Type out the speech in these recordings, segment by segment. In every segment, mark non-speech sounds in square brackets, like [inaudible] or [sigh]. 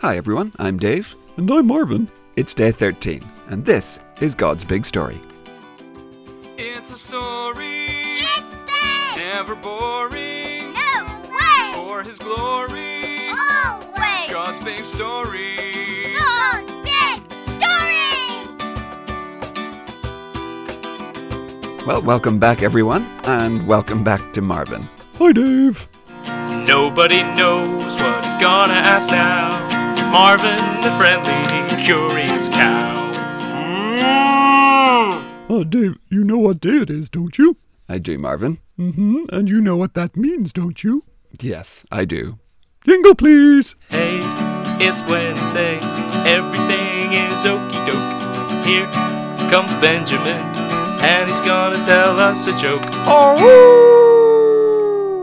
Hi everyone, I'm Dave. And I'm Marvin. It's day 13, and this is God's Big Story. It's a story, It's big! never boring. No way! For his glory, Always! God's big story. God's big story! Well, welcome back everyone, and welcome back to Marvin. Hi, Dave. Nobody knows what he's gonna ask now. It's Marvin, the friendly, curious cow. Oh, Dave, you know what day it is, don't you? I do, Marvin. Mm-hmm. And you know what that means, don't you? Yes, I do. Jingle, please. Hey, it's Wednesday. Everything is okie doke. Here comes Benjamin, and he's gonna tell us a joke. Oh.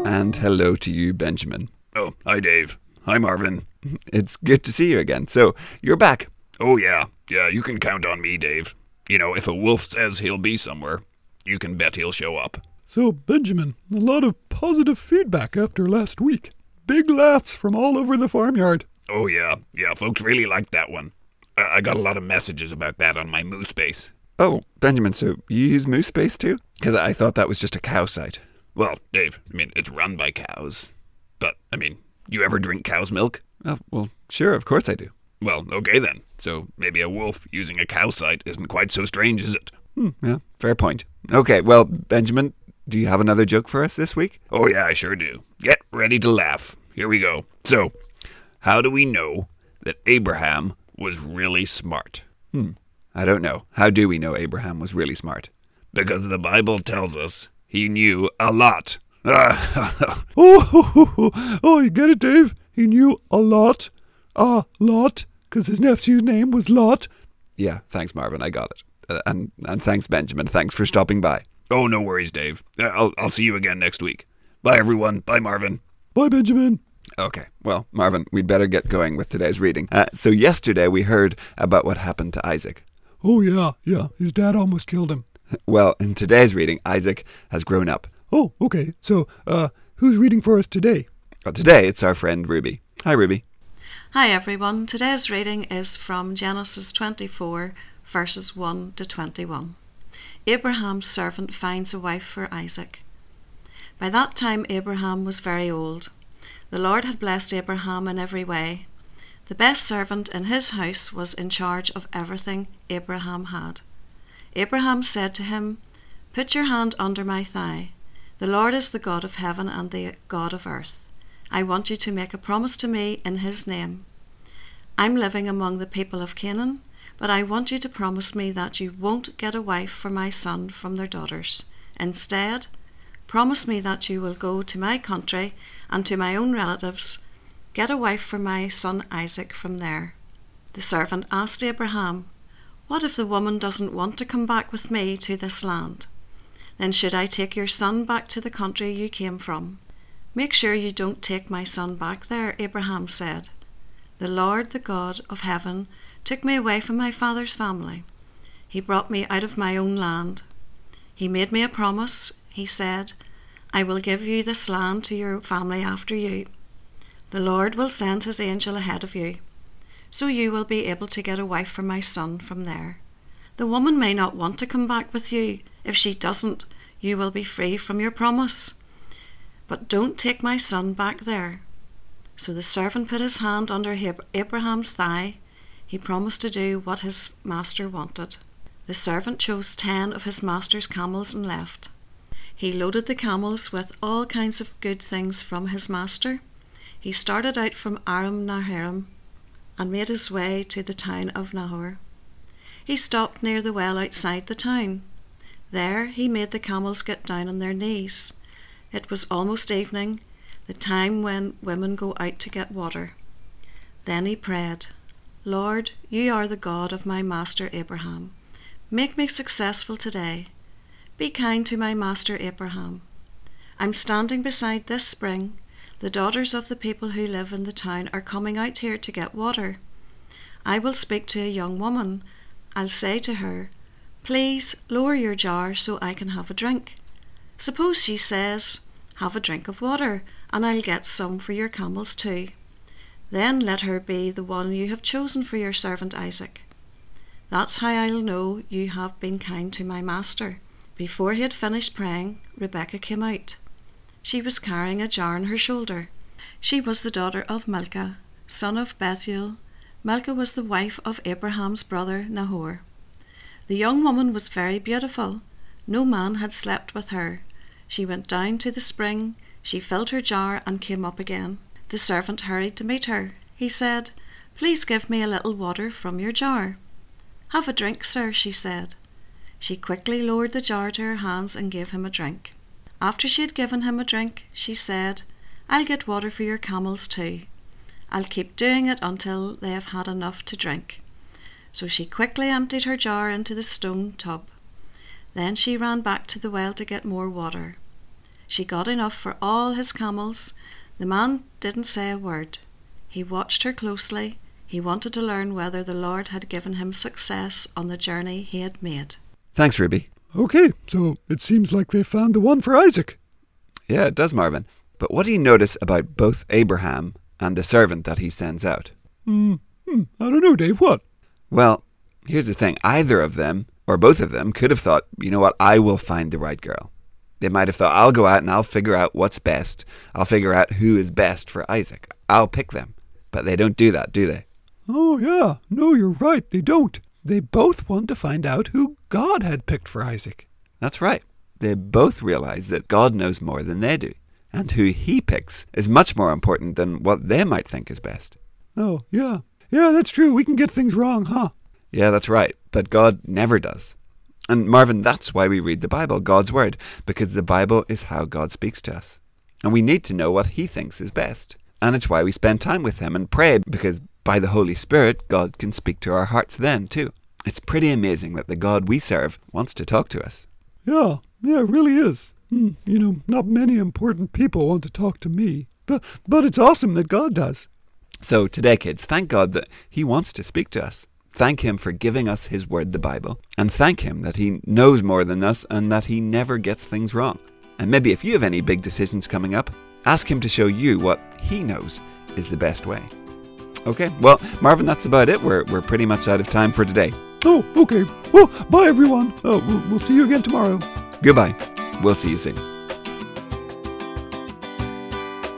And hello to you, Benjamin. Oh, hi, Dave. Hi, Marvin. It's good to see you again. So, you're back. Oh, yeah. Yeah, you can count on me, Dave. You know, if a wolf says he'll be somewhere, you can bet he'll show up. So, Benjamin, a lot of positive feedback after last week. Big laughs from all over the farmyard. Oh, yeah. Yeah, folks really liked that one. I, I got a lot of messages about that on my Moose base. Oh, Benjamin, so you use Moose Base too? Because I thought that was just a cow site. Well, Dave, I mean, it's run by cows. But, I mean, you ever drink cow's milk? Oh, well, sure, of course I do. Well, okay then. So maybe a wolf using a cow site isn't quite so strange, is it? Hmm, yeah, fair point. Okay, well, Benjamin, do you have another joke for us this week? Oh, yeah, I sure do. Get ready to laugh. Here we go. So, how do we know that Abraham was really smart? Hmm, I don't know. How do we know Abraham was really smart? Because the Bible tells us he knew a lot. [laughs] Oh, ho, ho. oh, you get it, Dave? He knew a lot. A lot. Because his nephew's name was Lot. Yeah, thanks, Marvin. I got it. Uh, and and thanks, Benjamin. Thanks for stopping by. oh, no worries, Dave. Uh, I'll, I'll see you again next week. Bye, everyone. Bye, Marvin. Bye, Benjamin. Okay, well, Marvin, we'd better get going with today's reading. Uh, so yesterday we heard about what happened to Isaac. Oh, yeah, yeah. His dad almost killed him. [laughs] Well, in today's reading, Isaac has grown up. Oh, okay. So, uh, who's reading for us today? But today it's our friend Ruby. Hi, Ruby. Hi everyone. Today's reading is from Genesis 24, verses 1 to 21. Abraham's servant finds a wife for Isaac. By that time, Abraham was very old. The Lord had blessed Abraham in every way. The best servant in his house was in charge of everything Abraham had. Abraham said to him, Put your hand under my thigh. The Lord is the God of heaven and the God of earth. I want you to make a promise to me in his name. I'm living among the people of Canaan, but I want you to promise me that you won't get a wife for my son from their daughters. Instead, promise me that you will go to my country and to my own relatives, get a wife for my son Isaac from there. The servant asked Abraham, What if the woman doesn't want to come back with me to this land? Then should I take your son back to the country you came from? Make sure you don't take my son back there, Abraham said. The Lord, the God of heaven, took me away from my father's family. He brought me out of my own land. He made me a promise. He said, I will give you this land to your family after you. The Lord will send his angel ahead of you, so you will be able to get a wife for my son from there. The woman may not want to come back with you. If she doesn't, you will be free from your promise. But don't take my son back there. So the servant put his hand under Abraham's thigh. He promised to do what his master wanted. The servant chose ten of his master's camels and left. He loaded the camels with all kinds of good things from his master. He started out from Aram Naharaim and made his way to the town of Nahor. He stopped near the well outside the town. There he made the camels get down on their knees. It was almost evening, the time when women go out to get water. Then he prayed, Lord, you are the God of my master Abraham. Make me successful today. Be kind to my master Abraham. I'm standing beside this spring. The daughters of the people who live in the town are coming out here to get water. I will speak to a young woman. I'll say to her, Please lower your jar so I can have a drink. Suppose she says, Have a drink of water, and I'll get some for your camels too. Then let her be the one you have chosen for your servant Isaac. That's how I'll know you have been kind to my master. Before he had finished praying, Rebecca came out. She was carrying a jar on her shoulder. She was the daughter of Milcah, son of Bethuel. Milcah was the wife of Abraham's brother Nahor. The young woman was very beautiful. No man had slept with her. She went down to the spring, she filled her jar, and came up again. The servant hurried to meet her. He said, Please give me a little water from your jar. Have a drink, sir, she said. She quickly lowered the jar to her hands and gave him a drink. After she had given him a drink, she said, I'll get water for your camels too. I'll keep doing it until they have had enough to drink. So she quickly emptied her jar into the stone tub. Then she ran back to the well to get more water. She got enough for all his camels. The man didn't say a word. He watched her closely. He wanted to learn whether the Lord had given him success on the journey he had made. Thanks, Ruby. Okay, so it seems like they found the one for Isaac. Yeah, it does, Marvin. But what do you notice about both Abraham and the servant that he sends out? Hmm, hmm, I don't know, Dave. What? Well, here's the thing either of them, or both of them, could have thought, you know what, I will find the right girl. They might have thought, I'll go out and I'll figure out what's best. I'll figure out who is best for Isaac. I'll pick them. But they don't do that, do they? Oh, yeah. No, you're right. They don't. They both want to find out who God had picked for Isaac. That's right. They both realize that God knows more than they do, and who He picks is much more important than what they might think is best. Oh, yeah. Yeah, that's true. We can get things wrong, huh? Yeah, that's right. But God never does. And Marvin, that's why we read the Bible, God's Word, because the Bible is how God speaks to us. And we need to know what He thinks is best. And it's why we spend time with Him and pray, because by the Holy Spirit, God can speak to our hearts then, too. It's pretty amazing that the God we serve wants to talk to us. Yeah, yeah, it really is. Hmm, you know, not many important people want to talk to me, but but it's awesome that God does. So today, kids, thank God that He wants to speak to us. Thank Him for giving us His Word, the Bible, and thank Him that He knows more than us and that He never gets things wrong. And maybe if you have any big decisions coming up, ask Him to show you what He knows is the best way. Okay, well, Marvin, that's about it. We're, we're pretty much out of time for today. Oh, okay. Well, bye everyone. Uh, we'll, we'll see you again tomorrow. Goodbye. We'll see you soon.